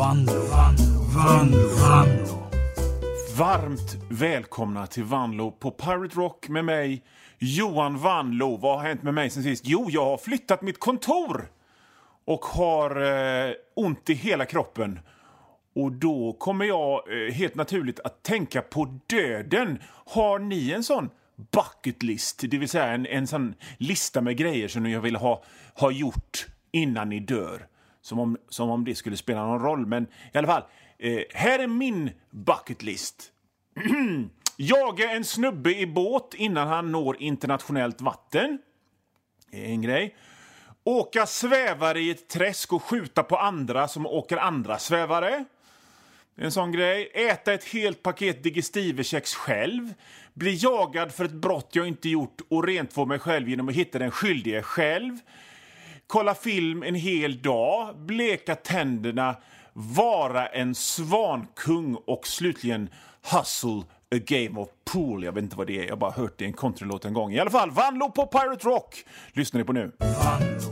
Vanlo, Vanlo, Vanlo, Vanlo. Varmt välkomna till Vanlo på Pirate Rock med mig, Johan Vanlo. Vad har hänt med mig sen sist? Jo, jag har flyttat mitt kontor och har eh, ont i hela kroppen. Och då kommer jag eh, helt naturligt att tänka på döden. Har ni en sån bucket list, det vill säga en, en sån lista med grejer som jag vill ha, ha gjort innan ni dör? Som om, som om det skulle spela någon roll. Men i alla fall, eh, här är min bucket list. Jaga en snubbe i båt innan han når internationellt vatten. Det är en grej. Åka svävare i ett träsk och skjuta på andra som åker andra svävare. En sån grej. Äta ett helt paket digestivekex själv. Bli jagad för ett brott jag inte gjort och rentvå mig själv genom att hitta den skyldige själv. Kolla film en hel dag. Bleka tänderna. Vara en svankung och slutligen hustle a game of pool. Jag vet inte vad det är, jag har bara hört det i en countrylåt en gång. I alla fall, Vanlo på Pirate Rock lyssnar ni på nu.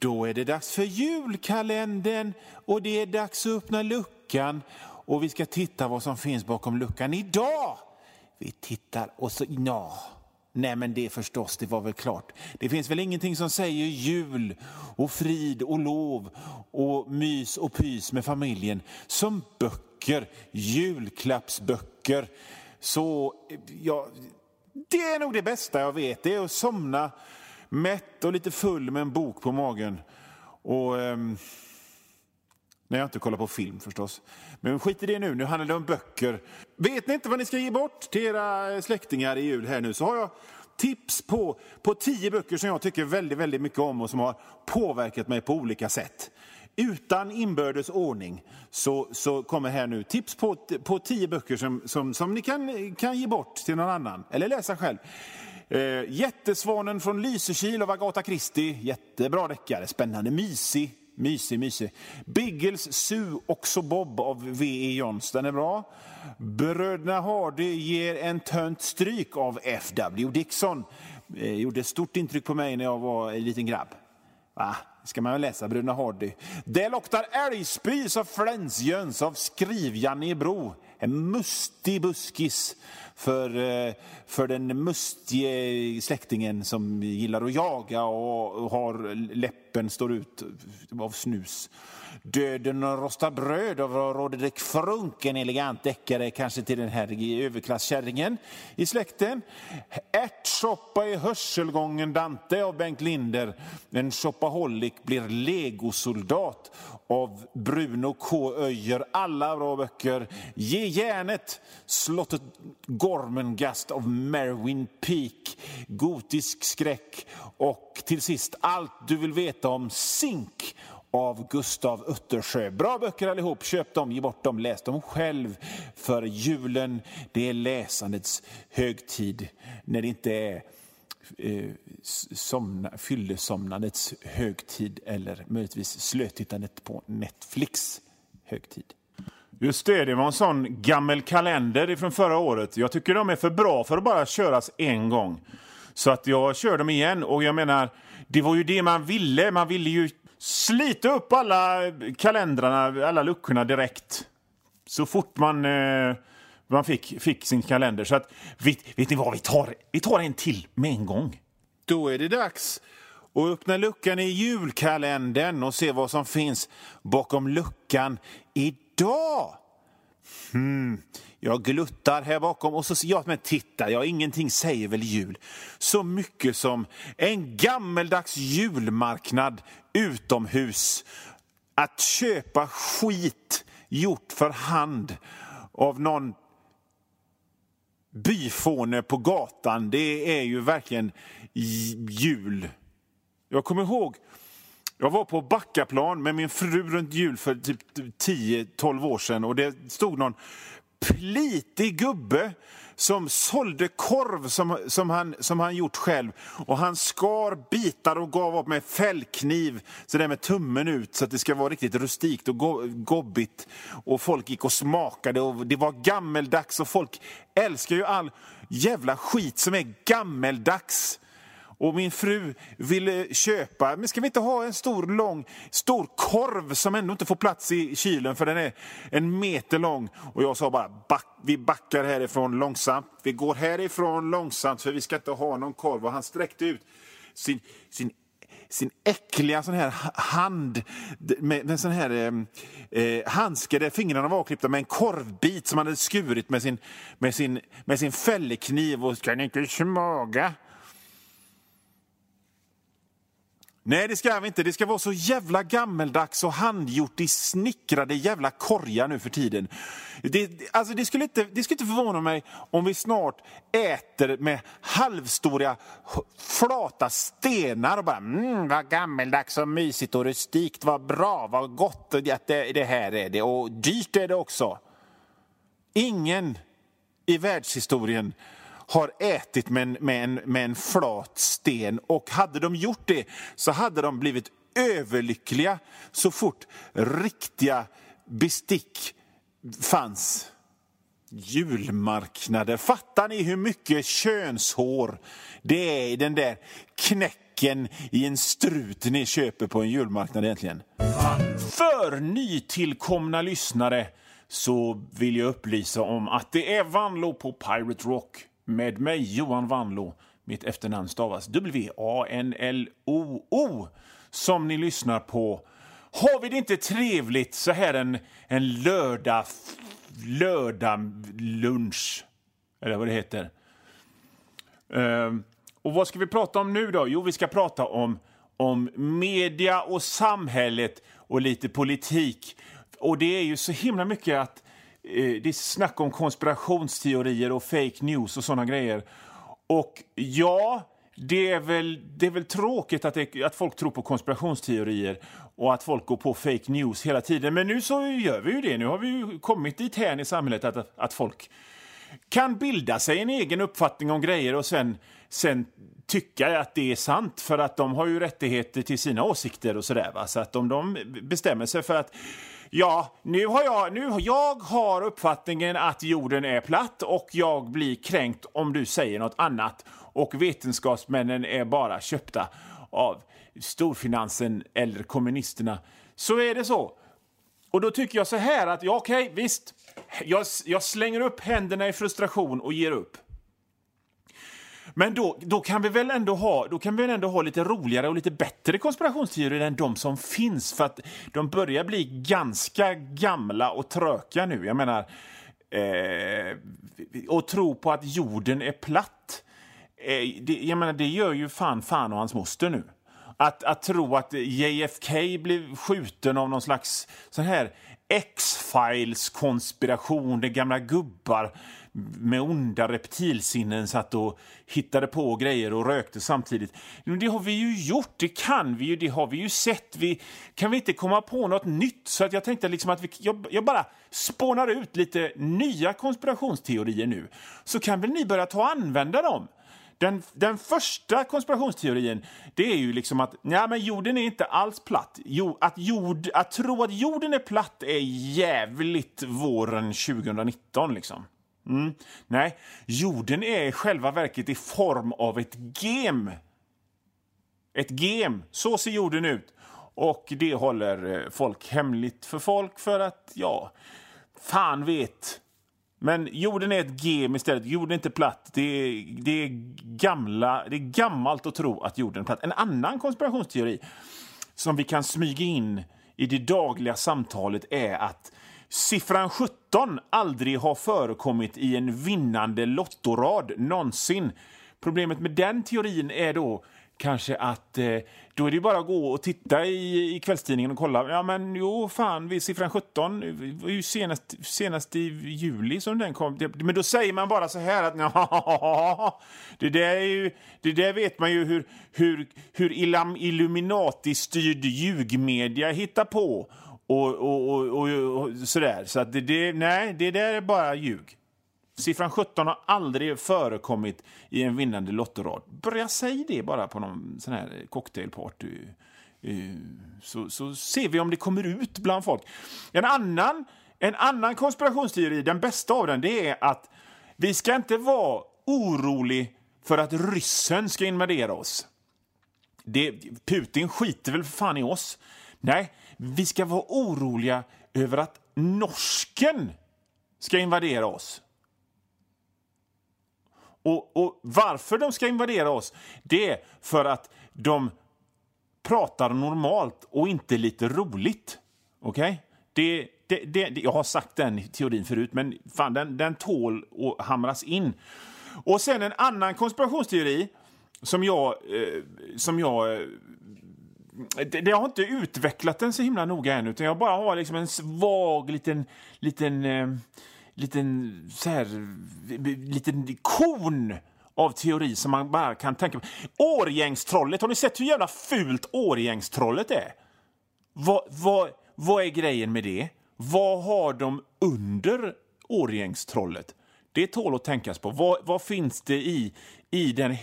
Då är det dags för julkalendern och det är dags att öppna luckan och vi ska titta vad som finns bakom luckan idag. Vi tittar och så... Ja. Nej, men det förstås, det var väl klart. Det finns väl ingenting som säger jul och frid och lov och mys och pys med familjen som böcker, julklappsböcker. Så, ja, det är nog det bästa jag vet. Det är att somna mätt och lite full med en bok på magen. Och... Ehm, när jag inte kollar på film förstås. Men skit i det nu, nu handlar det om böcker. Vet ni inte vad ni ska ge bort till era släktingar i jul här nu så har jag tips på, på tio böcker som jag tycker väldigt, väldigt mycket om och som har påverkat mig på olika sätt. Utan inbördes ordning så, så kommer här nu tips på, på tio böcker som, som, som ni kan, kan ge bort till någon annan, eller läsa själv. Eh, Jättesvanen från Lysekil av Agatha Christie. Jättebra deckare, spännande, mysig. Mysig, mysig. Biggles Sue också Bob av V.E. Johns. Den är bra. Bröderna Hardy ger en tönt stryk av F.W. Dixon. Eh, gjorde stort intryck på mig när jag var en liten grabb. Va? ska man väl läsa, Bröderna Hardy. Det luktar älgspys av Flänsjöns av Skriv-Janne i Bro. En mustig buskis för, eh, för den mustige släktingen som gillar att jaga och har läppen står ut av snus. Döden och rosta bröd av Roderick Frunk, en elegant deckare kanske till den här överklasskärringen i släkten. Ärtsoppa i hörselgången Dante av Bengt Linder. En shopaholic blir legosoldat av Bruno K. Öijer. Alla bra böcker. Järnet, Slottet Gormengast av Merwin Peak. Gotisk skräck. Och till sist Allt du vill veta om Zink av Gustav Uttersjö. Bra böcker allihop, köp dem, ge bort dem, läs dem själv. För julen, det är läsandets högtid när det inte är eh, somna, fyllesomnandets högtid eller möjligtvis slötittandet på Netflix högtid. Just det, det var en sån gammal kalender från förra året. Jag tycker de är för bra för att bara köras en gång. Så att jag kör dem igen och jag menar, det var ju det man ville. Man ville ju slita upp alla kalendrarna, alla luckorna direkt. Så fort man, eh, man fick, fick sin kalender. Så att, vet, vet ni vad, vi tar, vi tar en till med en gång. Då är det dags att öppna luckan i julkalendern och se vad som finns bakom luckan idag. Hmm. Jag gluttar här bakom och så ja, men titta, ja, ingenting säger väl jul så mycket som en gammeldags julmarknad utomhus. Att köpa skit gjort för hand av någon byfåne på gatan, det är ju verkligen jul. Jag kommer ihåg, jag var på Backaplan med min fru runt jul för typ 10-12 år sedan och det stod någon plitig gubbe som sålde korv som, som, han, som han gjort själv. Och Han skar bitar och gav upp med fällkniv, så där med tummen ut, så att det ska vara riktigt rustikt och go gobbigt. Och Folk gick och smakade och det var gammeldags och folk älskar ju all jävla skit som är gammeldags. Och min fru ville köpa, men ska vi inte ha en stor lång stor korv som ändå inte får plats i kylen för den är en meter lång. Och jag sa bara, back, vi backar härifrån långsamt. Vi går härifrån långsamt för vi ska inte ha någon korv. Och han sträckte ut sin, sin sin äckliga sån här hand med, en sån här eh, handske där fingrarna var avklippta med en korvbit som han hade skurit med sin, med sin, med sin fällekniv och kan inte smaka. Nej, det ska vi inte. Det ska vara så jävla gammeldags och handgjort i snickrade jävla korgar nu för tiden. Det, alltså det, skulle inte, det skulle inte förvåna mig om vi snart äter med halvstora flata stenar och bara mm, vad gammeldags och mysigt och rustikt, vad bra, vad gott det, det här är det. Och dyrt är det också. Ingen i världshistorien har ätit med en, med, en, med en flat sten. Och hade de gjort det så hade de blivit överlyckliga så fort riktiga bestick fanns. Julmarknader. Fattar ni hur mycket könshår det är i den där knäcken i en strut ni köper på en julmarknad egentligen? För nytillkomna lyssnare så vill jag upplysa om att det är Vanlo på Pirate Rock med mig, Johan Wanlo. Mitt efternamn stavas W-A-N-L-O-O, som ni lyssnar på. Har vi det inte trevligt så här en, en lördag, lördag lunch, eller vad det heter? Ehm, och vad ska vi prata om nu då? Jo, vi ska prata om, om media och samhället och lite politik. Och det är ju så himla mycket att Eh, det är snack om konspirationsteorier och fake news och såna grejer. Och ja, det är väl, det är väl tråkigt att, det, att folk tror på konspirationsteorier och att folk går på fake news hela tiden. Men nu så gör vi ju det. Nu har vi ju kommit dit här i samhället att, att folk kan bilda sig en egen uppfattning om grejer och sen, sen tycka att det är sant för att de har ju rättigheter till sina åsikter och sådär. Så att om de bestämmer sig för att Ja, nu har jag, nu, jag har uppfattningen att jorden är platt och jag blir kränkt om du säger något annat. Och vetenskapsmännen är bara köpta av storfinansen eller kommunisterna. Så är det så. Och då tycker jag så här att, ja okej, okay, visst. Jag, jag slänger upp händerna i frustration och ger upp. Men då, då, kan vi väl ändå ha, då kan vi väl ändå ha lite roligare och lite bättre konspirationsteorier än de som finns. För att de börjar bli ganska gamla och tröka nu. Jag menar, eh, och tro på att jorden är platt. Eh, det, jag menar, det gör ju fan fan och hans moster nu. Att, att tro att JFK blev skjuten av någon slags sån här X-Files konspiration, det gamla gubbar med onda reptilsinnen satt och hittade på grejer och rökte samtidigt. Men det har vi ju gjort, det kan vi ju, det har vi ju sett. Vi, kan vi inte komma på något nytt? Så att jag tänkte liksom att vi, jag, jag bara spånar ut lite nya konspirationsteorier nu. Så kan väl ni börja ta och använda dem? Den, den första konspirationsteorin det är ju liksom att nej, men jorden är inte alls platt. Jo, att, jord, att tro att jorden är platt är jävligt våren 2019. liksom. Mm. Nej, jorden är i själva verket i form av ett gem. Ett gem, så ser jorden ut. Och det håller eh, folk hemligt för folk för att, ja, fan vet. Men jorden är ett gem istället. Jorden är inte platt. Det är, det är, gamla, det är gammalt att tro att jorden är platt. En annan konspirationsteori som vi kan smyga in i det dagliga samtalet är att Siffran 17 aldrig har förekommit i en vinnande lottorad någonsin. Problemet med den teorin är då kanske att eh, då är det bara att gå och titta i, i kvällstidningen och kolla. Ja, men jo, fan, vid siffran 17 eh, var ju senast, senast i juli som den kom. Men då säger man bara så här att ja, det där, är ju, det där vet man ju hur, hur, hur Illuminati-styrd ljugmedia hittar på och, och, och, och, sådär. Så att det, det, nej, det där är bara ljug. Siffran 17 har aldrig förekommit i en vinnande lottorad. Börja säga det bara på någon sån här cocktailparty. Eh, så, så ser vi om det kommer ut bland folk. En annan, en annan konspirationsteori, den bästa av den, det är att vi ska inte vara orolig för att ryssen ska invadera oss. det, Putin skiter väl för fan i oss. Nej, vi ska vara oroliga över att norsken ska invadera oss. Och, och varför de ska invadera oss, det är för att de pratar normalt och inte lite roligt. Okej? Okay? Det, det, det, jag har sagt den teorin förut, men fan, den, den tål att hamras in. Och sen en annan konspirationsteori som jag... Eh, som jag eh, det, det, har inte utvecklat den så himla noga än, utan jag bara har liksom en svag liten, liten, eh, liten, så här, liten kon av teori som man bara kan tänka på. Årgängstrollet, har ni sett hur jävla fult Årgängstrollet är? Vad, vad, vad är grejen med det? Vad har de under Årgängstrollet? Det tål att tänkas på. Vad, vad finns det i, i den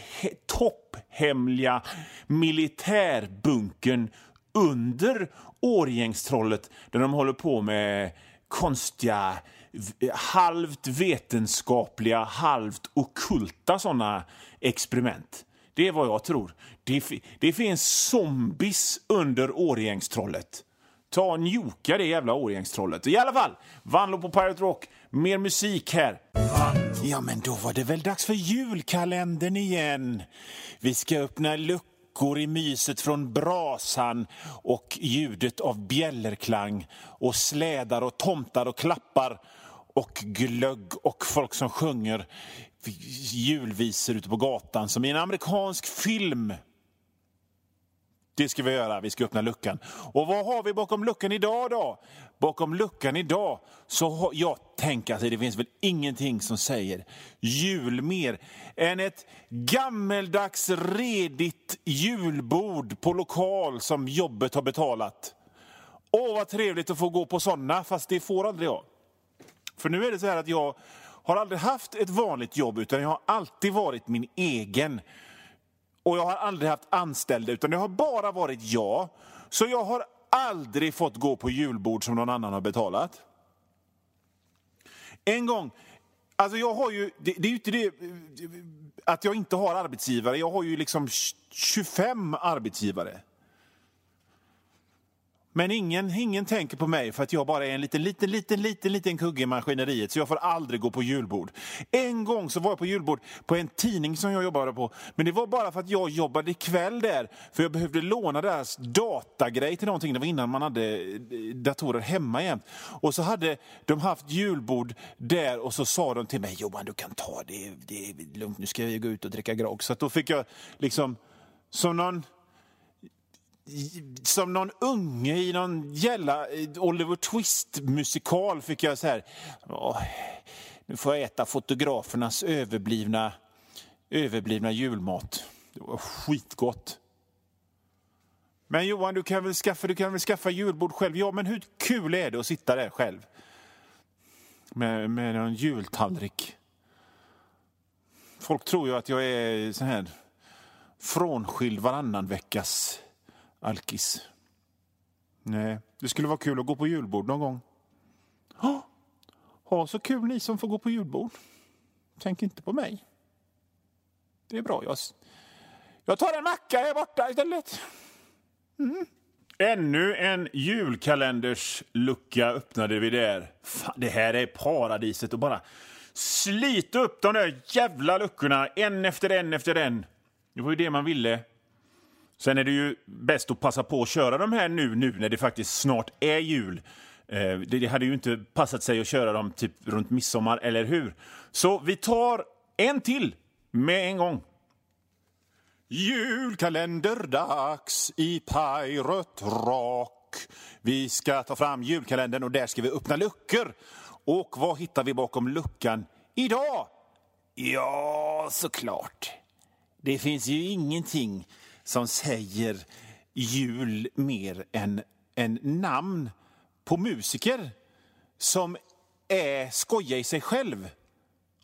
topphemliga militärbunkern under Årgängstrollet där de håller på med konstiga halvt vetenskapliga, halvt okulta sådana experiment. Det är vad jag tror. Det, det finns zombies under Årgängstrollet. Ta och njuka det jävla Årgängstrollet. I alla fall, Vanlo på Pirate Rock. Mer musik här. Ja, men då var det väl dags för julkalendern igen. Vi ska öppna luckor i myset från brasan och ljudet av bjällerklang och slädar och tomtar och klappar och glögg och folk som sjunger julvisor ute på gatan som i en amerikansk film. Det ska vi göra. Vi ska öppna luckan. Och vad har vi bakom luckan idag då? Bakom luckan idag så har jag tänkt att det finns väl ingenting som säger jul mer än ett gammeldags redigt julbord på lokal som jobbet har betalat. Åh, vad trevligt att få gå på sådana, fast det får aldrig jag. För nu är det så här att jag har aldrig haft ett vanligt jobb utan jag har alltid varit min egen. Och jag har aldrig haft anställda utan det har bara varit jag. Så jag har aldrig fått gå på julbord som någon annan har betalat. En gång, alltså jag har ju, det, det är ju inte det att jag inte har arbetsgivare, jag har ju liksom 25 arbetsgivare. Men ingen, ingen tänker på mig för att jag bara är en liten, liten, liten, liten, liten kugge i maskineriet så jag får aldrig gå på julbord. En gång så var jag på julbord på en tidning som jag jobbade på. Men det var bara för att jag jobbade kväll där för jag behövde låna deras datagrej till någonting. Det var innan man hade eh, datorer hemma igen. Och så hade de haft julbord där och så sa de till mig Johan du kan ta det, det är lugnt nu ska jag gå ut och dricka grogg. Så då fick jag liksom som någon som någon unge i någon jävla Oliver Twist-musikal fick jag så här... Åh, nu får jag äta fotografernas överblivna, överblivna julmat. Det var skitgott. Men Johan, du kan, väl skaffa, du kan väl skaffa julbord själv? Ja, men hur kul är det att sitta där själv? Med, med någon jultallrik. Folk tror ju att jag är så här frånskild varannan veckas alkis. Nej, det skulle vara kul att gå på julbord någon gång. Ha, ha så kul ni som får gå på julbord. Tänk inte på mig. Det är bra. Jag, jag tar en macka här borta istället. Mm. Ännu en julkalenders lucka öppnade vi där. Fan, det här är paradiset att bara slita upp de där jävla luckorna en efter en efter en. Det var ju det man ville. Sen är det ju bäst att passa på att köra de här nu, nu när det faktiskt snart är jul. Eh, det hade ju inte passat sig att köra dem typ runt midsommar, eller hur? Så vi tar en till med en gång. Julkalenderdags i Pirate Rock. Vi ska ta fram julkalendern och där ska vi öppna luckor. Och vad hittar vi bakom luckan idag? Ja, såklart. Det finns ju ingenting som säger jul mer än, än namn på musiker som är skoja i sig själv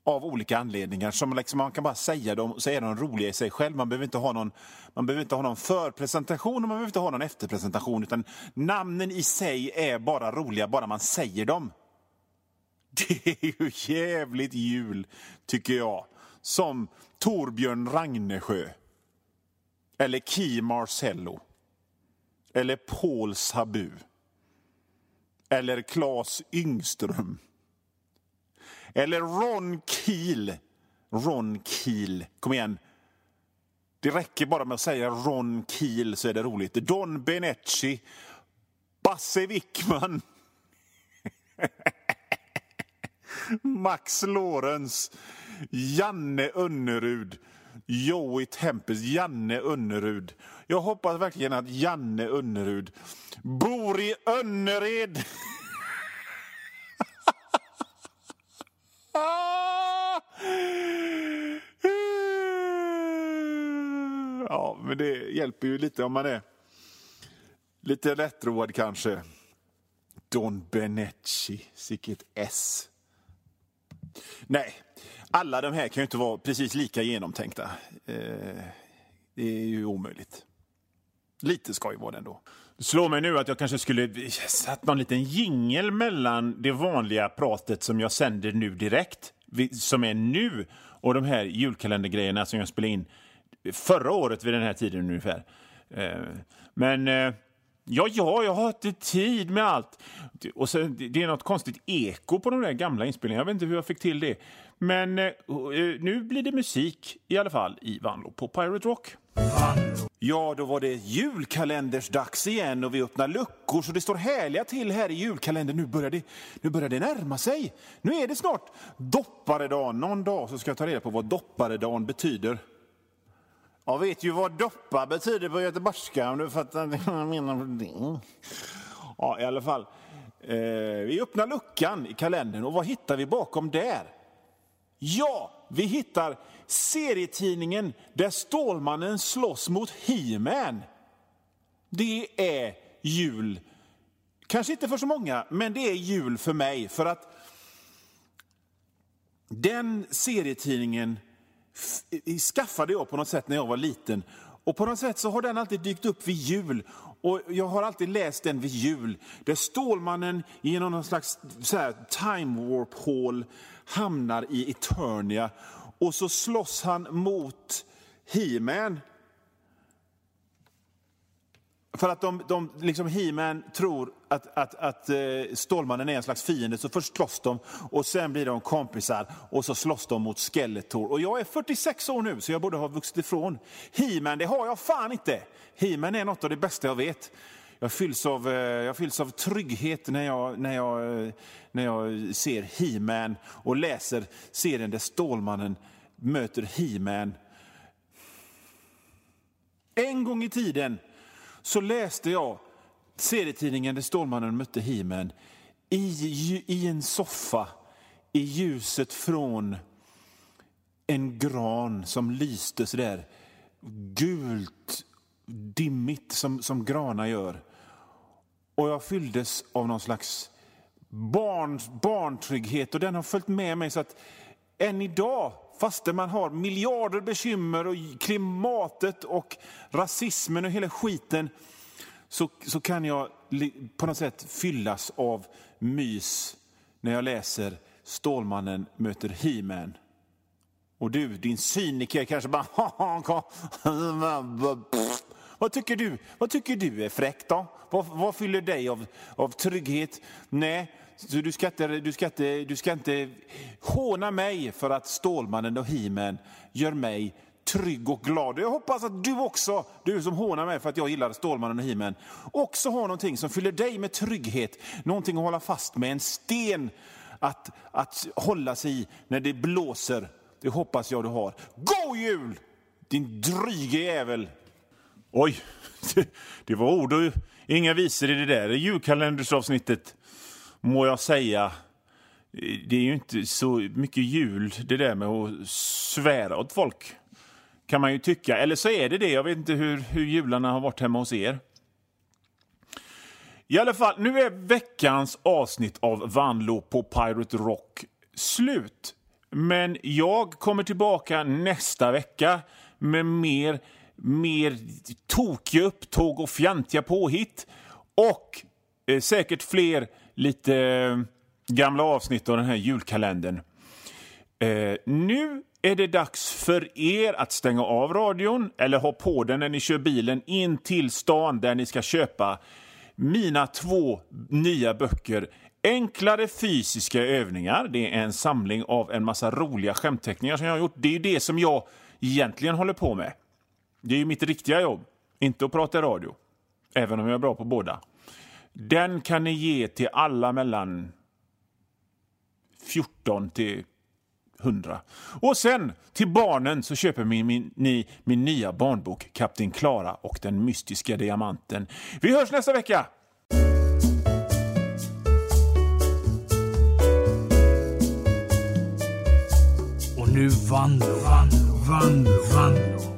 av olika anledningar. Som liksom man kan bara säga dem och så är de roliga i sig själv. Man behöver inte ha någon, man behöver inte ha någon förpresentation och man behöver inte ha någon efterpresentation. Utan namnen i sig är bara roliga bara man säger dem. Det är ju jävligt jul, tycker jag. Som Torbjörn Ragnesjö. Eller Key Marcello. Eller Paul Sabu. Eller Claes Yngström. Eller Ron Kiel. Ron Kiel, Kom igen. Det räcker bara med att säga Ron Kiel så är det roligt. Don Benecci. Basse Wickman. Max Lorenz. Janne Önnerud. Joey Tempest, Janne Önnerud. Jag hoppas verkligen att Janne Önnerud bor i Önnered. Ja, men det hjälper ju lite om man är lite lättroad kanske. Don Benecci, sicket S. Nej, alla de här kan ju inte vara precis lika genomtänkta. Eh, det är ju omöjligt. Lite skoj var det ändå. Det slår mig nu att jag kanske skulle satt någon liten jingel mellan det vanliga pratet som jag sänder nu direkt, som är nu, och de här julkalendergrejerna som jag spelade in förra året vid den här tiden ungefär. Eh, men eh, ja, ja, jag har inte tid med allt. Och sen, det är något konstigt eko på de där gamla inspelningarna. Jag vet inte hur jag fick till det. Men eh, eh, nu blir det musik i alla fall i Vanlo på Pirate Rock. Ja, då var det julkalendersdags igen och vi öppnar luckor så det står härliga till här i julkalendern. Nu börjar det, nu börjar det närma sig. Nu är det snart dopparedagen. Någon dag så ska jag ta reda på vad dopparedagen betyder. Jag vet ju vad doppa betyder på göteborgska om du fattar vad jag menar. Ja, i alla fall. Eh, vi öppnar luckan i kalendern och vad hittar vi bakom där? Ja, vi hittar serietidningen där Stålmannen slåss mot He-Man. Det är jul. Kanske inte för så många, men det är jul för mig. För att den serietidningen skaffade jag på något sätt när jag var liten. Och på något sätt så har den alltid dykt upp vid jul. Och jag har alltid läst den vid jul. Där Stålmannen genom någon slags så här, time warp hål hamnar i Eternia. Och så slåss han mot He-Man. För att de, de liksom He-Man tror att, att, att eh, Stålmannen är en slags fiende, så först slåss de och sen blir de kompisar och så slåss de mot Skeletor. Och jag är 46 år nu, så jag borde ha vuxit ifrån He-Man. Det har jag fan inte! He-Man är något av det bästa jag vet. Jag fylls av, eh, jag fylls av trygghet när jag, när jag, eh, när jag ser He-Man och läser serien där Stålmannen möter He-Man. En gång i tiden så läste jag serietidningen där Stålmannen mötte He-Man i, i en soffa i ljuset från en gran som lyste så där gult, dimmigt som, som granar gör. Och jag fylldes av någon slags barn, barntrygghet och den har följt med mig så att än idag, fastän man har miljarder bekymmer och klimatet och rasismen och hela skiten, så, så kan jag på något sätt fyllas av mys när jag läser Stålmannen möter He-Man. Och du, din cyniker, kanske bara... Vad tycker du, vad tycker du är fräckt då? Vad, vad fyller dig av, av trygghet? Nej, så du ska, inte, du, ska inte, du ska inte håna mig för att Stålmannen och He-Man gör mig trygg och glad. Jag hoppas att du också, du som hånar mig för att jag gillar Stålmannen och He-Man, också har någonting som fyller dig med trygghet, någonting att hålla fast med, en sten att, att hålla sig i när det blåser. Det hoppas jag du har. God jul! Din dryge jävel! Oj, det var ord och inga visor i det där julkalendersavsnittet, må jag säga. Det är ju inte så mycket jul, det där med att svära åt folk kan man ju tycka. Eller så är det det. Jag vet inte hur, hur jularna har varit hemma hos er. I alla fall, nu är veckans avsnitt av Vanlo på Pirate Rock slut. Men jag kommer tillbaka nästa vecka med mer, mer tokiga upptåg och fjantiga påhitt. Och eh, säkert fler lite eh, gamla avsnitt av den här julkalendern. Eh, nu är det dags för er att stänga av radion eller ha på den när ni kör bilen in till stan där ni ska köpa mina två nya böcker Enklare fysiska övningar. Det är en samling av en massa roliga skämtteckningar som jag har gjort. Det är ju det som jag egentligen håller på med. Det är ju mitt riktiga jobb, inte att prata radio. Även om jag är bra på båda. Den kan ni ge till alla mellan 14 till 100. Och sen till barnen så köper ni min, ni min nya barnbok Kapten Klara och den mystiska diamanten. Vi hörs nästa vecka! Och nu Vanlo, Vanlo, Vanlo, Vanlo.